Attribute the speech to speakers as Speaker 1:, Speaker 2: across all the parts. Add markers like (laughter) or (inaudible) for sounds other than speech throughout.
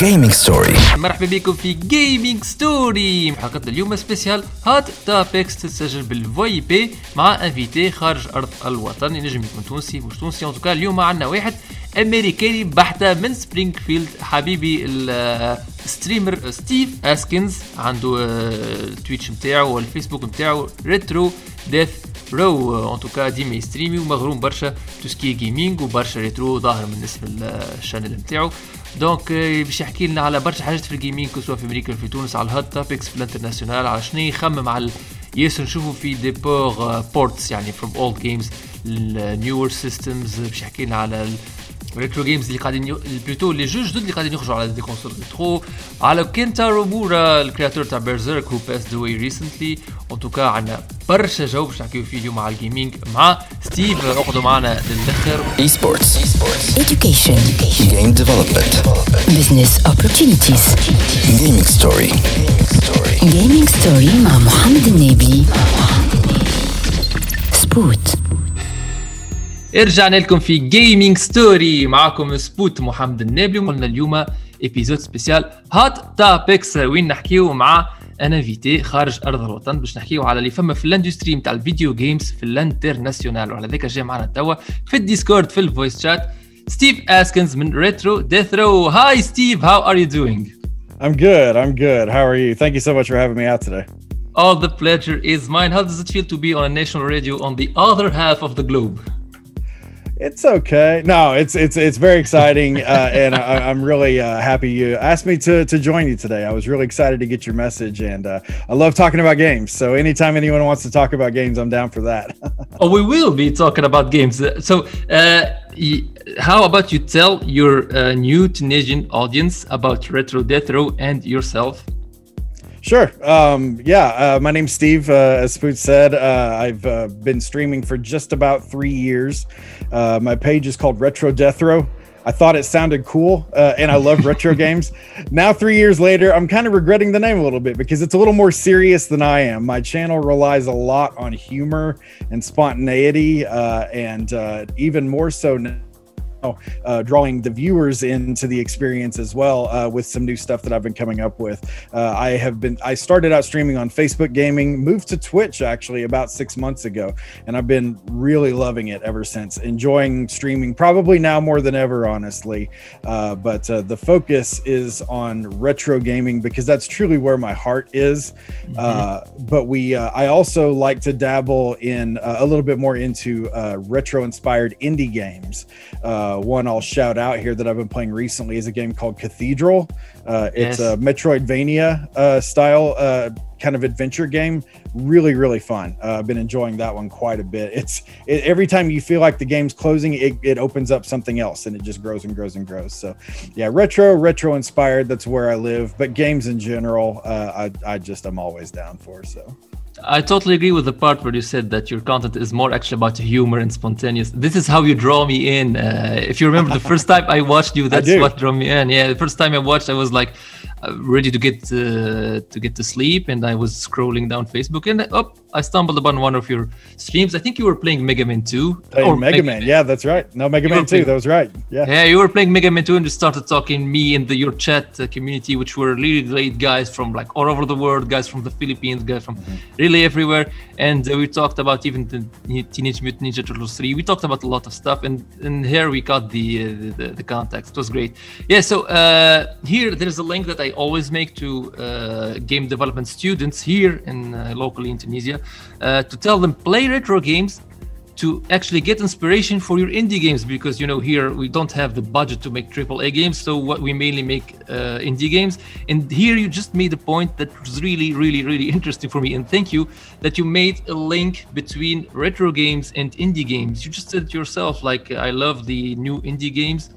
Speaker 1: جيمنج ستوري
Speaker 2: مرحبا بكم في جيمنج ستوري حلقتنا اليوم سبيسيال هات توبكس تتسجل بالفوي بي مع انفيتي خارج أرض الوطن ينجم يكون تونسي. مش تونسي ان اليوم عندنا واحد أمريكاني بحتة من سبرينغ فيلد حبيبي الستريمر ستيف اسكنز عنده التويتش نتاعو والفيسبوك نتاعو ريترو ديث رو ان توكا ديما يستريمي ومغروم برشا توسكي جيمنج وبرشا ريترو ظاهر من اسم الشانل نتاعو دونك باش يحكي لنا على برشا حاجات في الجيمنج سواء في أمريكا في تونس على الهات توبكس في الانترناسيونال على شنو يخمم على ياسر نشوفوا في ديبور بورتس يعني فروم اولد جيمز النيور سيستمز باش يحكي لنا على ريترو جيمز اللي قاعدين بلوتو لي جوج جدد اللي قاعدين يخرجوا على دي كونسول ريترو على كينتارو مورا الكرياتور تاع بيرزيرك هو باس واي ريسنتلي ان توكا عندنا برشا جو باش نحكيو فيه اليوم على الجيمنج مع ستيف اقعدوا معنا للاخر
Speaker 1: اي سبورتس
Speaker 3: Education.
Speaker 1: جيم ديفلوبمنت
Speaker 3: Business opportunities.
Speaker 1: جيمنج ستوري
Speaker 3: Gaming story مع محمد النبي. سبوت.
Speaker 2: رجعنا لكم في جيمنج ستوري معكم سبوت محمد النابلي وقلنا اليوم ايبيزود سبيسيال هات توبكس وين نحكيو مع أنا فيتي خارج أرض الوطن باش نحكيو على اللي فما في الإندستري نتاع الفيديو جيمز في الانترناسيونال وعلى ذاك جاي معنا توا في الديسكورد في الفويس شات ستيف أسكنز من ريترو ديثرو هاي ستيف هاو ار يو دوينج
Speaker 4: I'm good. I'm good. How are you? Thank you so much for having me out today.
Speaker 2: All the pleasure is mine. How does it feel to be on a national radio on the other half of the globe?
Speaker 4: It's okay. No, it's it's it's very exciting, uh, and I, I'm really uh, happy you asked me to to join you today. I was really excited to get your message, and uh, I love talking about games. So anytime anyone wants to talk about games, I'm down for that. (laughs)
Speaker 2: Oh, we will be talking about games. So, uh, how about you tell your uh, new Tunisian audience about Retro Death Row and yourself?
Speaker 4: Sure. Um, yeah, uh, my name's Steve. Uh, as Spoot said, uh, I've uh, been streaming for just about three years. Uh, my page is called Retro Death Row. I thought it sounded cool, uh, and I love (laughs) retro games. Now, three years later, I'm kind of regretting the name a little bit because it's a little more serious than I am. My channel relies a lot on humor and spontaneity, uh, and uh, even more so now uh, drawing the viewers into the experience as well uh, with some new stuff that I've been coming up with. Uh, I have been I started out streaming on Facebook Gaming, moved to Twitch actually about six months ago, and I've been really loving it ever since. Enjoying streaming probably now more than ever, honestly. Uh, but uh, the focus is on retro gaming because that's truly where my heart is. Uh, but we uh, I also like to dabble in uh, a little bit more into uh, retro inspired indie games. Uh, one I'll shout out here that I've been playing recently is a game called Cathedral. Uh, it's
Speaker 2: Yes.
Speaker 4: a Metroidvania uh, style uh, kind of adventure game. Really, really fun. Uh, I've been enjoying that one quite a bit. It's it, every time you feel like the game's closing, it, it opens up something else and it just grows and grows and grows. So, yeah, retro, retro inspired. That's where I live. But games in general, uh, I, I just I'm always down for. So.
Speaker 2: I totally agree with the part where you said that your content is more actually about humor and spontaneous. This is how you draw me in. Uh, if you remember the first time I watched you, (laughs) that's
Speaker 4: do.
Speaker 2: what drew me in. Yeah, the first time I watched, I was like ready to get uh, to get to sleep, and I was scrolling down Facebook, and up I stumbled upon one of your streams. I think you were playing Mega Man 2
Speaker 4: Playing Mega Man. Yeah, that's right. No, Mega
Speaker 2: You
Speaker 4: Man 2.
Speaker 2: playing-
Speaker 4: That was right. Yeah.
Speaker 2: Yeah, you were playing Mega Man 2 and you started talking me and the, your chat uh, community, which were really great guys from like all over the world, guys from the Philippines, guys from really everywhere. And uh, we talked about even the Teenage Mutant Ninja Turtles 3. We talked about a lot of stuff, and and here we got the uh, the, the, the context. It was great. Yeah. So uh, here there is a link that I always make to uh, game development students here in uh, locally in Tunisia uh, to tell them play retro games to actually get inspiration for your indie games because you know here we don't have the budget to make triple A games so what we mainly make uh, indie games. And here you just made a point that was really really really interesting for me and thank you that you made a link between retro games and indie games. You just said it yourself like I love the new indie games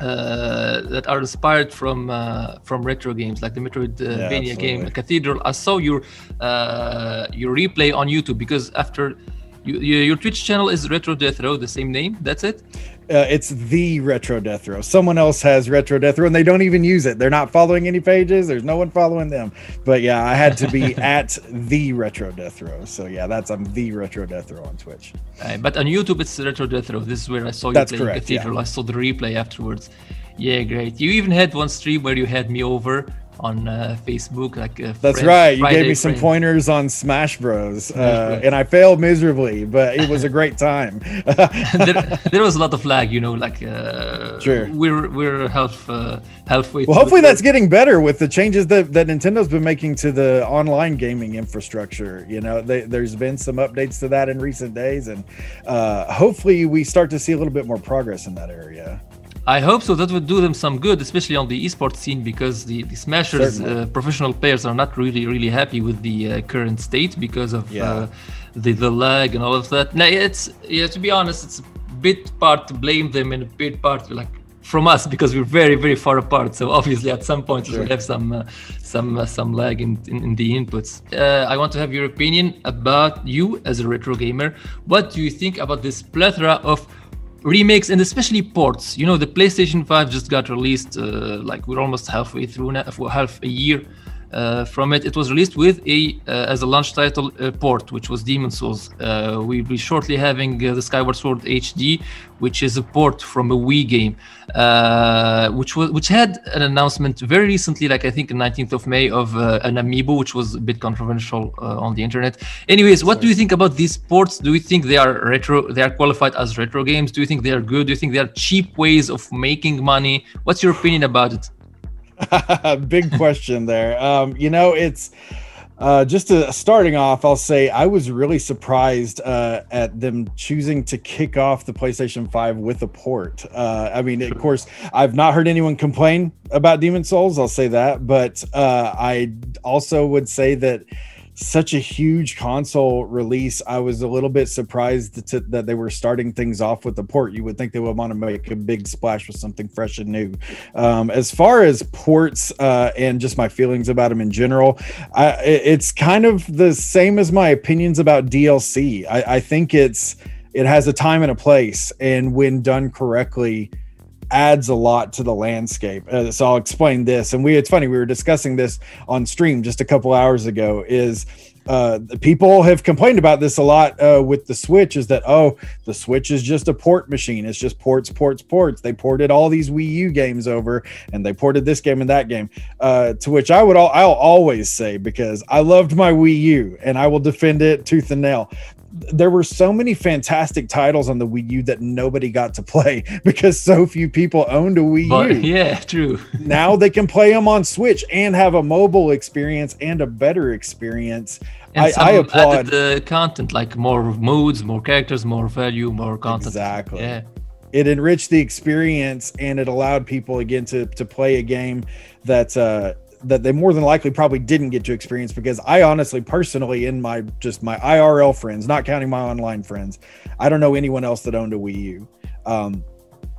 Speaker 2: uh, that are inspired from uh, from retro games like the Metroidvania game. Cathedral. I saw your uh, your replay on YouTube because after you, you, your Twitch channel is Retro Death Row, the same name. That's it.
Speaker 4: Uh, it's the Retro Death Row. Someone else has Retro Death Row and they don't even use it. They're not following any pages. There's no one following them. But yeah, I had to be (laughs) at the Retro Death Row. So yeah, that's I'm the Retro Death Row on Twitch.
Speaker 2: Uh, but on YouTube, it's Retro Death Row. This is where I saw you
Speaker 4: That's
Speaker 2: playing
Speaker 4: correct,
Speaker 2: Cathedral.
Speaker 4: yeah.
Speaker 2: I saw the replay afterwards. Yeah, great. You even had one stream where you had me over on uh, Facebook, like uh,
Speaker 4: That's right. You
Speaker 2: Friday
Speaker 4: gave me some
Speaker 2: friend.
Speaker 4: pointers on Smash Bros. Uh,
Speaker 2: Bros.
Speaker 4: and I failed miserably, but it was a great time. (laughs)
Speaker 2: there, there was a lot of lag, you know, like uh,
Speaker 4: Sure.
Speaker 2: we're we're half uh, halfway.
Speaker 4: well, hopefully that's getting better with the changes that, that Nintendo's been making to the online gaming infrastructure. You know, they, there's been some updates to that in recent days, and uh, hopefully we start to see a little bit more progress in that area.
Speaker 2: I hope so. That would do them some good, especially on the esports scene, because the, the Smashers uh, professional players are not really really happy with the uh, current state because of
Speaker 4: Yeah.
Speaker 2: uh, the the lag and all of that. Now, it's yeah. To be honest, it's a bit part to blame them and a bit part like from us because we're very very far apart. So (laughs) obviously, at some point,
Speaker 4: Sure.
Speaker 2: we'll have some uh, some uh, some lag in, in, in the inputs. Uh, I want to have your opinion about you as a retro gamer. What do you think about this plethora of remakes and especially ports. You know, the PlayStation 5 just got released, uh, like we're almost halfway through now, for half a year uh, from it. It was released with a uh, as a launch title uh, port, which was Demon's Souls. Uh, we'll be shortly having uh, the Skyward Sword HD, which is a port from a Wii game, which was which had an announcement very recently, like I think the 19th of May, of an amiibo, which was a bit controversial on the internet. Anyways, what do you think about these ports? Do you think they are retro? They are qualified as retro games? Do you think they are good? Do you think they are cheap ways of making money? What's your opinion about it? (laughs)
Speaker 4: Big question there. Um, you know, it's uh, just to, starting off. I'll say I was really surprised uh, at them choosing to kick off the PlayStation Five with a port. Uh, I mean, of course, I've not heard anyone complain about Demon's Souls. I'll say that, but uh, I also would say that such a huge console release, I was a little bit surprised to, that they were starting things off with the port. You would think they would want to make a big splash with something fresh and new. Um, as far as ports uh, and just my feelings about them in general, I, it's kind of the same as my opinions about DLC. I, I think it's it has a time and a place, and when done correctly, adds a lot to the landscape. Uh, so I'll explain this. And we it's funny we were discussing this on stream just a couple hours ago. Is uh, people have complained about this a lot uh, with the Switch. Is that oh the Switch is just a port machine. It's just ports, ports, ports. They ported all these Wii U games over, and they ported this game and that game. Uh, to which I would all I'll always say because I loved my Wii U and I will defend it tooth and nail there were so many fantastic titles on the Wii U that nobody got to play (laughs) because so few people owned a Wii
Speaker 2: But
Speaker 4: U.
Speaker 2: yeah, true.
Speaker 4: Now they can play them on Switch and have a mobile experience and a better experience.
Speaker 2: And
Speaker 4: I, I applaud.
Speaker 2: the content, like more modes, more characters, more value, more content.
Speaker 4: Exactly.
Speaker 2: Yeah.
Speaker 4: it enriched the experience and it allowed people again to to play a game that uh that they more than likely probably didn't get to experience because I honestly personally in my just my IRL friends, not counting my online friends, I don't know anyone else that owned a Wii U. Um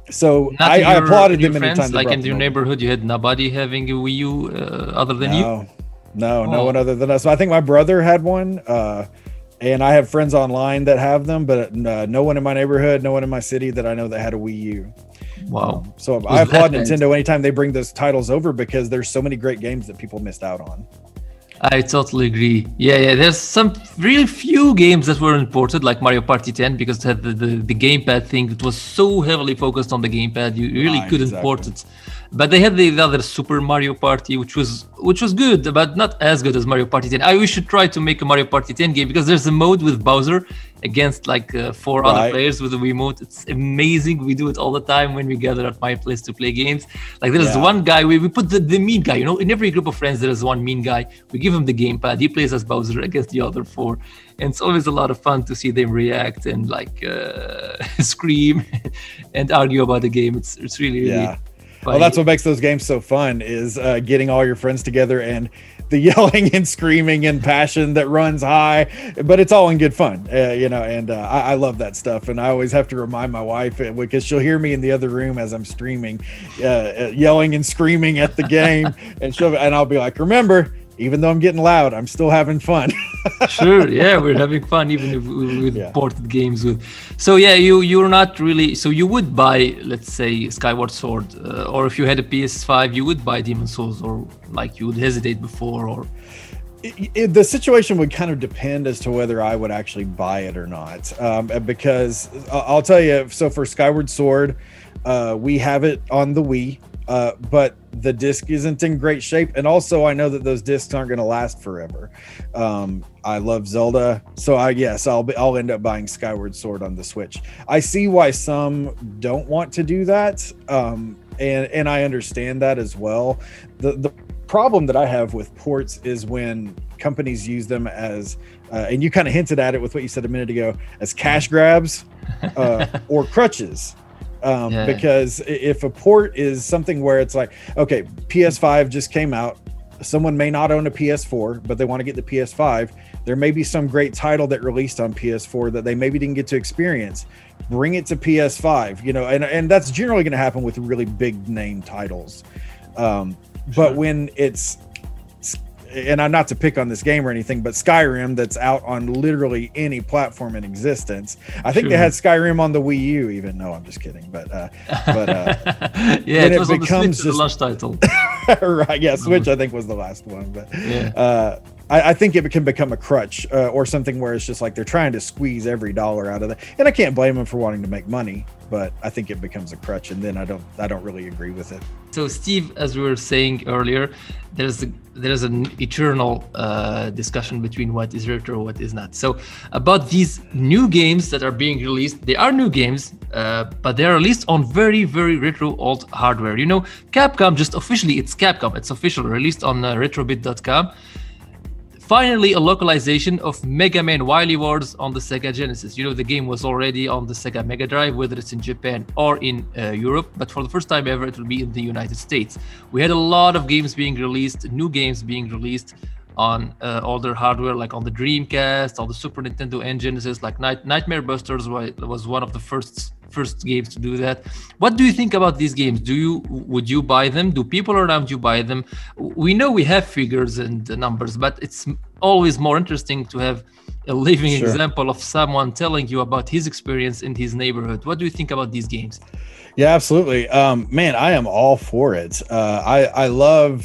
Speaker 4: so I, I applauded them anytime
Speaker 2: friends,
Speaker 4: they
Speaker 2: like in your neighborhood, you had nobody having a Wii U uh, other than you.
Speaker 4: No, no, no
Speaker 2: Oh.
Speaker 4: one other than us. I think my brother had one, uh, and I have friends online that have them, but uh, no one in my neighborhood, no one in my city that I know that had a Wii U.
Speaker 2: Wow.
Speaker 4: So
Speaker 2: Was
Speaker 4: I applaud? Nintendo anytime they bring those titles over because there's so many great games that people missed out on.
Speaker 2: I totally agree. Yeah, yeah. There's some real few games that were imported, like Mario Party 10, because it had the, the, the gamepad thing. It was so heavily focused on the gamepad, you really ah,
Speaker 4: Right,
Speaker 2: couldn't
Speaker 4: exactly.
Speaker 2: port it. But they had the, the other Super Mario Party, which was which was good, but not as good as Mario Party 10. I we should try to make a Mario Party 10 game because there's a mode with Bowser against like uh, four other players with the Wiimote. It's amazing. We do it all the time when we gather at my place to play games. Like there's
Speaker 4: Yeah.
Speaker 2: one guy we, we put the, the mean guy. You know, in every group of friends there is one mean guy. We give him the gamepad. He plays as Bowser against the other four, and it's always a lot of fun to see them react and like uh, (laughs) scream (laughs) and argue about the game. It's it's really really.
Speaker 4: Yeah. Well, that's what makes those games so fun is uh, getting all your friends together and the (laughs) yelling and screaming and passion that runs high, but it's all in good fun, uh, you know. And uh, I, I love that stuff, and I always have to remind my wife uh, because she'll hear me in the other room as I'm streaming, uh, uh, yelling and screaming at the game, (laughs) and she'll and I'll be like, "Remember, even though I'm getting loud, I'm still having fun." (laughs)
Speaker 2: sure yeah we're having fun even if, with
Speaker 4: Yeah.
Speaker 2: ported games with so yeah you you're not really so you would buy let's say skyward sword uh, or if you had a ps5 you would buy demon's souls or like you would hesitate before or
Speaker 4: it, it- the situation would kind of depend as to whether I would actually buy it or not. Um, because I- I'll tell you, so for Skyward Sword, Uh, we have it on the Wii, uh, but the disc isn't in great shape. And also, I know that those discs aren't going to last forever. Um, I love Zelda, so I guess I'll be, I'll end up buying Skyward Sword on the Switch. I see why some don't want to do that, um, and and I understand that as well. The the problem that I have with ports is when companies use them as, uh, and you kind of hinted at it with what you said a minute ago, as cash grabs uh, (laughs) or crutches. Um,
Speaker 2: Yeah.
Speaker 4: Because if a port is something where it's like, okay, PS5 just came out, someone may not own a PS4, but they want to get the PS5. There may be some great title that released on PS4 that they maybe didn't get to experience. Bring it to PS5, you know, and and that's generally going to happen with really big name titles. Um, but
Speaker 2: Sure.
Speaker 4: when it's and I'm not to pick on this game or anything, but Skyrim that's out on literally any platform in existence. I think they had Skyrim on the Wii U, even. No, I'm just kidding. But uh, but uh, (laughs)
Speaker 2: yeah, it
Speaker 4: it
Speaker 2: was on the
Speaker 4: becomes
Speaker 2: Switch, the
Speaker 4: just-
Speaker 2: launch title. (laughs)
Speaker 4: right, yeah, Switch I think was the last one, but
Speaker 2: Yeah.
Speaker 4: uh, I, I think it can become a crutch uh, or something where it's just like they're trying to squeeze every dollar out of it, and I can't blame them for wanting to make money, but I think it becomes a crutch, and then I don't I don't really agree with it.
Speaker 2: So, Steve, as we were saying earlier, there's a, there's an eternal uh, discussion between what is retro, what is not. So, about these new games that are being released, they are new games, uh, but they are released on very, very retro old hardware. You know, Capcom just officially, it's Capcom, it's official, released on uh, retrobit.com. Finally, a localization of Mega Man Wily Wars on the Sega Genesis. You know, the game was already on the Sega Mega Drive, whether it's in Japan or in uh, Europe, but for the first time ever, it will be in the United States. We had a lot of games being released, new games being released on uh, older hardware, like on the Dreamcast, on the Super Nintendo and Genesis. Like Night- Nightmare Busters was one of the first first games to do that. What do you think about these games? Do you would you buy them? Do people around you buy them? We know we have figures and numbers, but it's always more interesting to have a living
Speaker 4: Sure.
Speaker 2: example of someone telling you about his experience in his neighborhood. What do you think about these games?
Speaker 4: Yeah, absolutely. Um, man, I am all for it. Uh, I I love.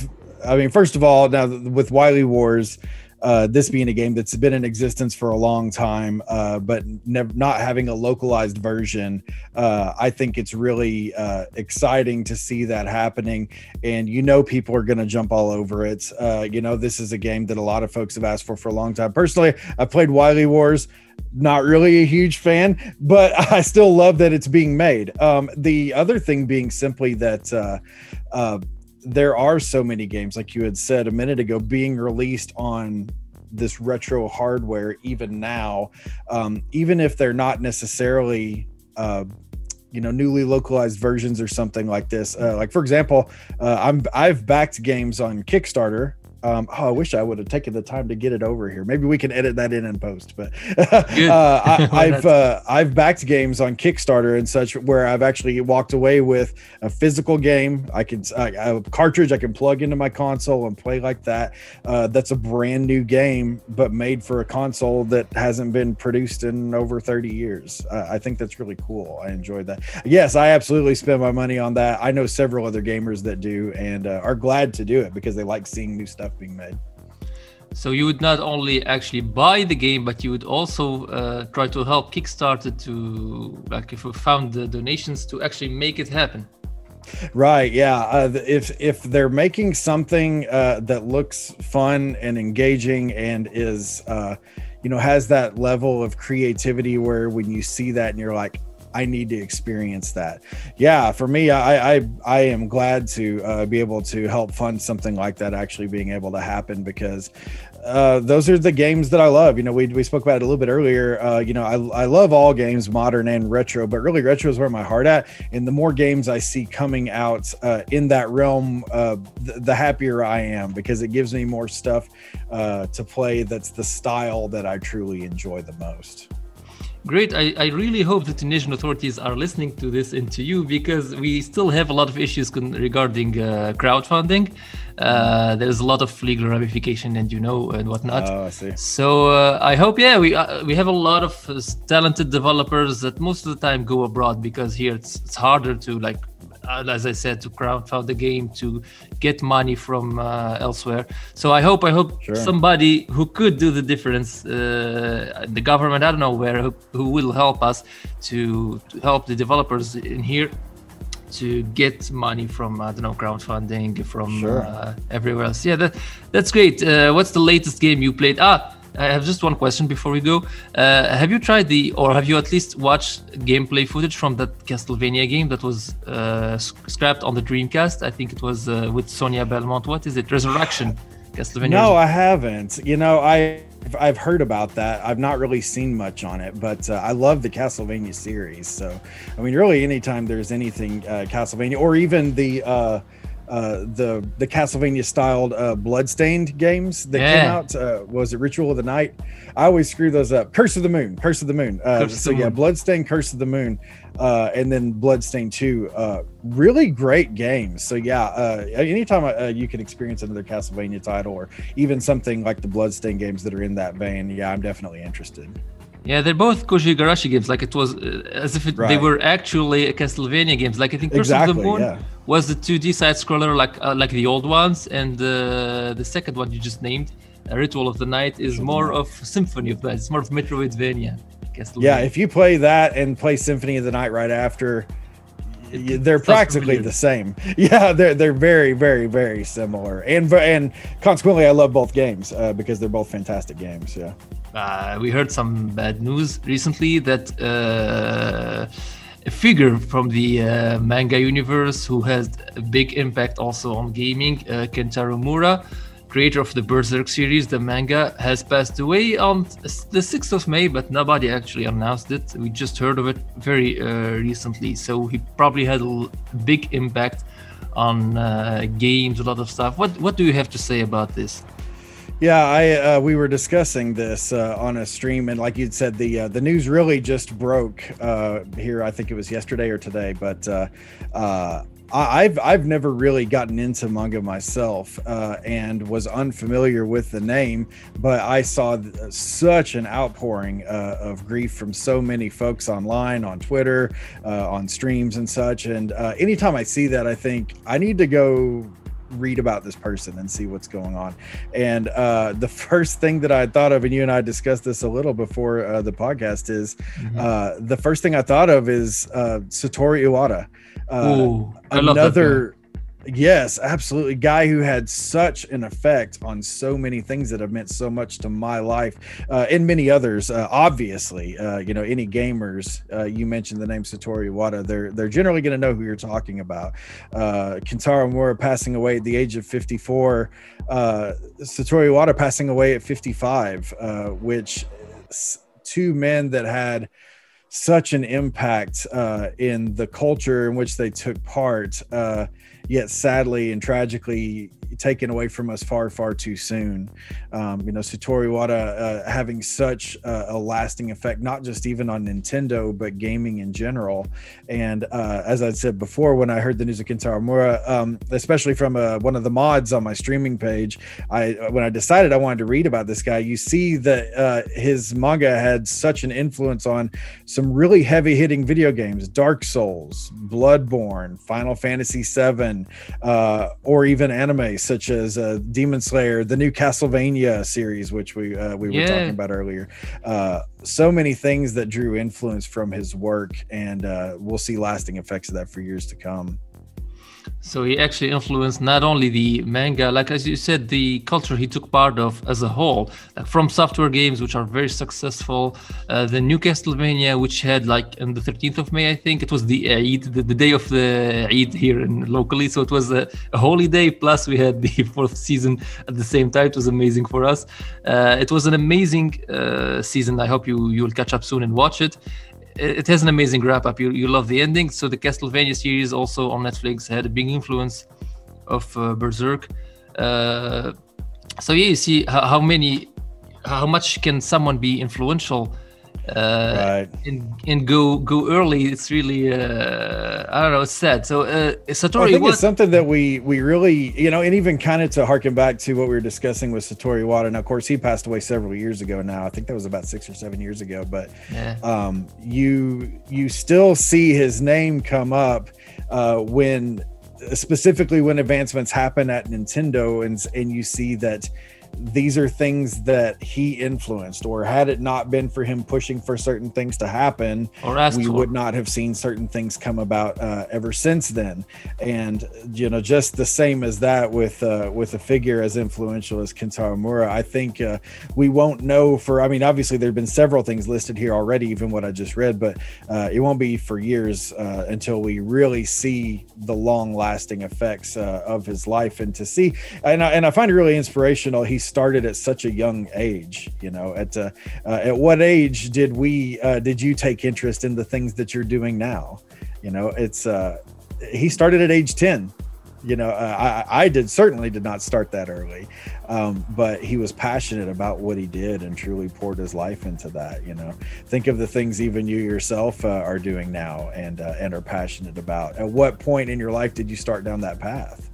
Speaker 4: I mean, first of all, now with Wily Wars, uh, this being a game that's been in existence for a long time, uh, but not having a localized version, uh, I think it's really uh, exciting to see that happening. And you know, people are going to jump all over it. Uh, you know, this is a game that a lot of folks have asked for for a long time. Personally, I've played Wily Wars not really a huge fan, but (laughs) I still love that it's being made. Um, the other thing being simply that uh, there are so many games, like you had said a minute ago, being released on this retro hardware, even now, um, even if they're not necessarily. Uh, you know newly localized versions or something like this uh, like for example uh, i'm i've backed games on kickstarter um, oh, I wish I would have taken the time to get it over here. Maybe we can edit that in and post. But (laughs) uh, I, (laughs) I've uh, I've backed games on Kickstarter and such where I've actually walked away with a physical game. I can uh, a cartridge I can plug into my console and play like that. Uh, that's a brand new game, but made for a console that hasn't been produced in over 30 years. Uh, I think that's really cool. I enjoyed that. Yes, I absolutely spend my money on that. I know several other gamers that do and uh, are glad to do it because they like seeing new stuff being made.
Speaker 2: So you would not only actually buy the game, but you would also uh, try to help Kickstarter to, like, if we found the donations to actually make it happen.
Speaker 4: Right. Yeah. Uh, if if they're making something uh, that looks fun and engaging and is, uh, you know, has that level of creativity where when you see that and you're like, I need to experience that. Yeah. For me, I I, I am glad to uh, be able to help fund something like that actually being able to happen because uh, those are the games that I love. You know, we, we spoke about it a little bit earlier. Uh, you know, I, I love all games, modern and retro, but really retro is where my heart at. And the more games I see coming out uh, in that realm, uh, the, the happier I am because it gives me more stuff uh, to play. That's the style that I truly enjoy the most.
Speaker 2: Great. I, I really hope the Tunisian authorities are listening to this and to you because we still have a lot of issues con- regarding uh, crowdfunding. Uh, there's a lot of legal ramification, and you know, and whatnot.
Speaker 4: Oh, I see.
Speaker 2: So uh, I hope, yeah, we uh, we have a lot of uh, talented developers that most of the time go abroad because here it's it's harder to like, as I said, to crowdfund the game to get money from uh, elsewhere. So I hope I hope
Speaker 4: Sure.
Speaker 2: somebody who could do the difference, uh, the government, I don't know where, who, who will help us to, to help the developers in here to get money from I don't know crowdfunding from
Speaker 4: Sure.
Speaker 2: uh, everywhere else. Yeah, that that's great. Uh, what's the latest game you played? Ah, I have just one question before we go. Uh, have you tried the, or have you at least watched gameplay footage from that Castlevania game that was uh, scrapped on the Dreamcast? I think it was uh, with Sonia Belmont. What is it? Resurrection. Castlevania.
Speaker 4: No, I haven't. You know, I I've heard about that. I've not really seen much on it, but uh, I love the Castlevania series. So, I mean, really, anytime there's anything uh, Castlevania, or even the uh, uh, the the Castlevania styled uh, Bloodstained games that came out. Uh, was it Ritual of the Night? I always screw those up. Curse of the Moon. Curse of the Moon. Uh, so
Speaker 2: the
Speaker 4: yeah,
Speaker 2: Moon.
Speaker 4: Bloodstained, Curse of the Moon, uh, and then Bloodstained Two. Uh, really great games. So yeah, uh, anytime uh, you can experience another Castlevania title, or even something like the Bloodstained games that are in that vein, yeah, I'm definitely interested.
Speaker 2: Yeah, they're both Koji Igarashi games. Like it was uh, as if it, they were actually Castlevania games. Like I think Curse of the Moon
Speaker 4: yeah.
Speaker 2: was the 2D side scroller, like uh, like the old ones, and uh, the second one you just named, Ritual of the Night, is more of Symphony of the Night. It's more of Metroidvania. Castlevania.
Speaker 4: Yeah, if you play that and play Symphony of the Night right after, y- they're practically
Speaker 2: familiar.
Speaker 4: the same. (laughs) Yeah, they're they're very very very similar, and and consequently, I love both games uh, because they're both fantastic games. Yeah.
Speaker 2: Uh, we heard some bad news recently that uh, a figure from the uh, manga universe who has a big impact also on gaming, uh, Kentaro Miura, creator of the Berserk series, the manga, has passed away on the 6th of May, but nobody actually announced it. We just heard of it very uh, recently. So he probably had a big impact on uh, games, a lot of stuff. What what do you have to say about this?
Speaker 4: Yeah, I uh, we were discussing this uh, on a stream, and like you'd said, the uh, the news really just broke uh, here. I think it was yesterday or today, but uh, uh, I've I've never really gotten into manga myself, uh, and was unfamiliar with the name. But I saw th- such an outpouring uh, of grief from so many folks online, on Twitter, uh, on streams and such. And anytime I see that, I think I need to go read about this person and see what's going on. And uh, the (laughs) first thing that I thought of, and you and I discussed this a little before uh, the podcast, is
Speaker 2: Mm-hmm.
Speaker 4: uh, the first thing I thought of is uh, Satoru Iwata. Uh,
Speaker 2: Ooh, I love that
Speaker 4: another yes absolutely. Guy who had such an effect on so many things that have meant so much to my life uh, and many others uh, obviously uh, you know any gamers uh, you mentioned the name Satoru Iwata they're they're generally going to know who you're talking about. Uh, kentaro miura passing away at the age of 54 uh, satoru Iwata passing away at 55 uh, which two men that had such an impact in the culture in which they took part, yet sadly and tragically taken away from us far, far too soon. Um, you know, Satoru Iwata uh, having such uh, a lasting effect, not just even on Nintendo, but gaming in general. And uh, as I said before, when I heard the news of Kentaro Miura, um, especially from uh, one of the mods on my streaming page, I when I decided I wanted to read about this guy, you see that uh, his manga had such an influence on some really heavy hitting video games Dark Souls, Bloodborne, Final Fantasy VII, uh, or even anime such as uh, Demon Slayer, the new Castlevania series, which we uh, we were
Speaker 2: Yeah.
Speaker 4: talking about earlier. Uh, so many things that drew influence from his work, and uh, we'll see lasting effects of that for years to come.
Speaker 2: So he actually influenced not only the manga, like as you said, the culture he took part of as a whole, like FromSoftware games which are very successful, uh, the new Castlevania, which had like on the 13th of May, I think it was the Eid, the, the day of the Eid here in locally. So it was a, a holy day. Plus we had (laughs) the fourth season at the same time. It was amazing for us. Uh, it was an amazing uh, season. I hope you you'll catch up soon and watch it it has an amazing wrap up. You, you love the ending. So the Castlevania series also on Netflix had a big influence of uh, Berserk. Uh, so yeah, you see how, how many, how much can someone be influential
Speaker 4: Right.
Speaker 2: and and go go early? It's really uh, I don't know. It's sad. So uh, Satori,
Speaker 4: Well, I think
Speaker 2: what?
Speaker 4: it's something that we we really you know, and even kind of to harken back to what we were discussing with Satoru Iwata. And of course, he passed away several years ago now. I think that was about six or seven years ago. But
Speaker 2: Yeah.
Speaker 4: um, you you still see his name come up uh, when specifically when advancements happen at Nintendo, and and you see that these are things that he influenced, or had it not been for him pushing for certain things to happen, we
Speaker 2: for.
Speaker 4: would not have seen certain things come about uh, ever since then. And you know, just the same as that with uh, with a figure as influential as Kentaro Miura, I think uh, we won't know for. I mean, obviously there have been several things listed here already, even what I just read, but uh, it won't be for years uh, until we really see the long lasting effects uh, of his life and to see. And I, and I find it really inspirational. He started at such a young age. You know, at uh, uh, at what age did we uh, did you take interest in the things that you're doing now? You know, it's uh, he started at age ten. You know, uh, I, I did certainly did not start that early, um, but he was passionate about what he did and truly poured his life into that. You know, think of the things even you yourself uh, are doing now and uh, and are passionate about. At what point in your life did you start down that path?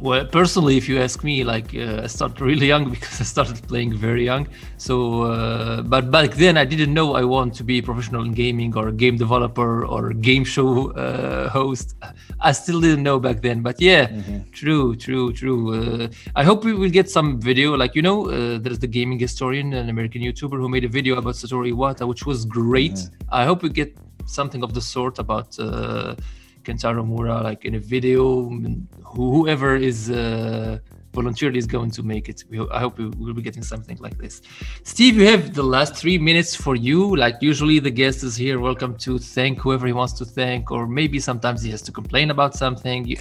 Speaker 2: Well, personally, if you ask me, like uh, I started really young (laughs) because I started playing very young. So, uh, but back then I didn't know I want to be a professional in gaming or a game developer or a game show uh, host. I still didn't know back then. But yeah, true, true, true. Uh, I hope we will get some video. Like you know, uh, there's the gaming historian, an American YouTuber who made a video about Satoru Iwata, which was great. I hope we get something of the sort about. Kentaro Miura, like in a video, whoever is uh, voluntarily is going to make it. We, I hope we will be getting something like this. Steve, you have the last three minutes for you. Like usually, the guest is here, welcome to thank whoever he wants to thank, or maybe sometimes he has to complain about something. (laughs)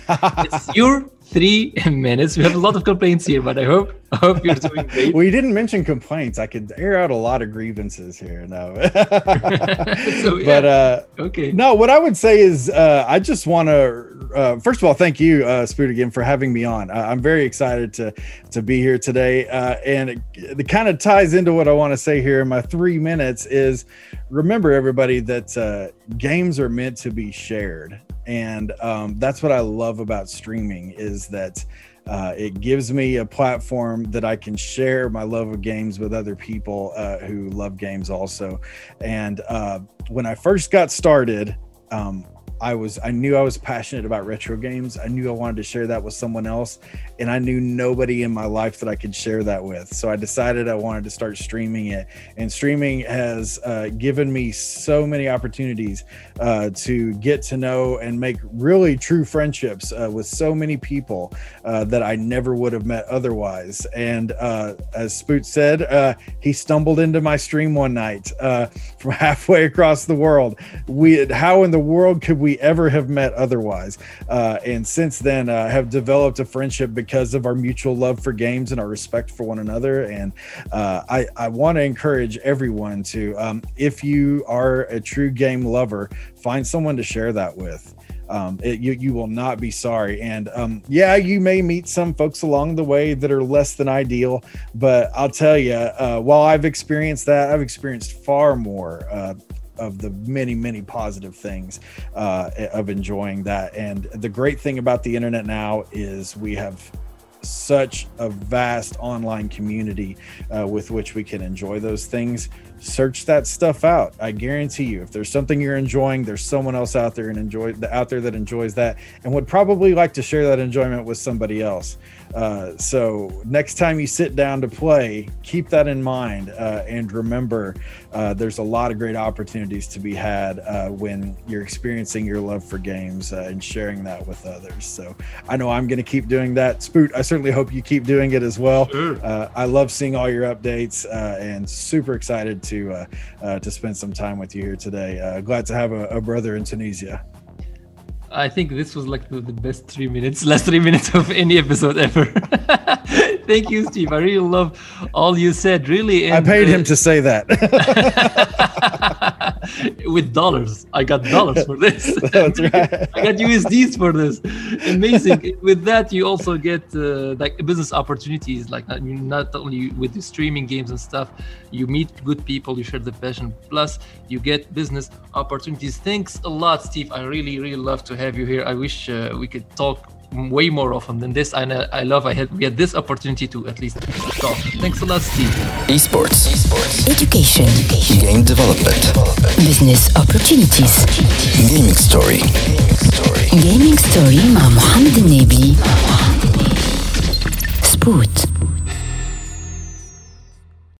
Speaker 2: It's your three (laughs) minutes. We have a lot of complaints here, but I hope I hope you're doing (laughs) great.
Speaker 4: Well, you didn't mention complaints. I could air out a lot of grievances here. No, (laughs)
Speaker 2: So, yeah.
Speaker 4: but uh,
Speaker 2: okay.
Speaker 4: no, what I would say is uh, I just want to uh, first of all thank you, uh, Spoot, again for having me on. Uh, I'm very excited to to be here today, uh, and it, it kind of ties into what I want to say here in my three minutes. Is remember everybody that uh, games are meant to be shared, and um, that's what I love about streaming is that. Uh, it gives me a platform that I can share my love of games with other people uh, who love games also. And uh, when I first got started, um, I was I knew I was passionate about retro games. I knew I wanted to share that with someone else, and I knew nobody in my life that I could share that with. So I decided I wanted to start streaming it, and streaming has uh, given me so many opportunities uh, to get to know and make really true friendships uh, with so many people uh, that I never would have met otherwise. And uh, as Spoot said, uh, he stumbled into my stream one night (laughs) from halfway across the world. We, how in the world could we ever have met otherwise? Uh, and since then, uh, have developed a friendship because of our mutual love for games and our respect for one another. And uh, I, I want to encourage everyone to, um, if you are a true game lover, find someone to share that with um, it, you you will not be sorry. And um, yeah, you may meet some folks along the way that are less than ideal, but I'll tell you, uh, while I've experienced that, I've experienced far more. Uh, of the many many positive things uh, of enjoying that. And the great thing about the internet now is we have such a vast online community uh, with which we can enjoy those things search that stuff out. I guarantee you if there's something you're enjoying there's someone else out there and enjoy out there that enjoys that and would probably like to share that enjoyment with somebody else. Uh, so next time you sit down to play keep that in mind uh, and remember uh, there's a lot of great opportunities to be had uh, when you're experiencing your love for games uh, and sharing that with others. So i know i'm going to keep doing that. Spoot i certainly hope you keep doing it as well.
Speaker 2: Sure.
Speaker 4: uh, I love seeing all your updates uh, and super excited to uh, uh, to spend some time with you here today. Uh, glad to have a, a brother in Tunisia.
Speaker 2: I think this was like the, the best three minutes, last three minutes of any episode ever. (laughs) Thank you, Steve. I really love all you said. Really,
Speaker 4: I
Speaker 2: and,
Speaker 4: paid
Speaker 2: uh,
Speaker 4: him to say that. (laughs) (laughs)
Speaker 2: with dollars. I got dollars for this. (laughs)
Speaker 4: That's right. (laughs)
Speaker 2: I got USDs for this. Amazing. with that, you also get uh, like business opportunities. Like not, not only with the streaming games and stuff, you meet good people, you share the passion. Plus, you get business opportunities. Thanks a lot, Steve. I really, really love to have you here. I wish uh, we could talk way more often than this. And uh, I love I had we had this opportunity to at least talk. Thanks a lot, Steve.
Speaker 1: Esports. Esports.
Speaker 3: Education.
Speaker 1: Game development.
Speaker 3: Business opportunities.
Speaker 1: Gaming story. Gaming story.
Speaker 3: Gaming ستوري مع محمد النبي سبوت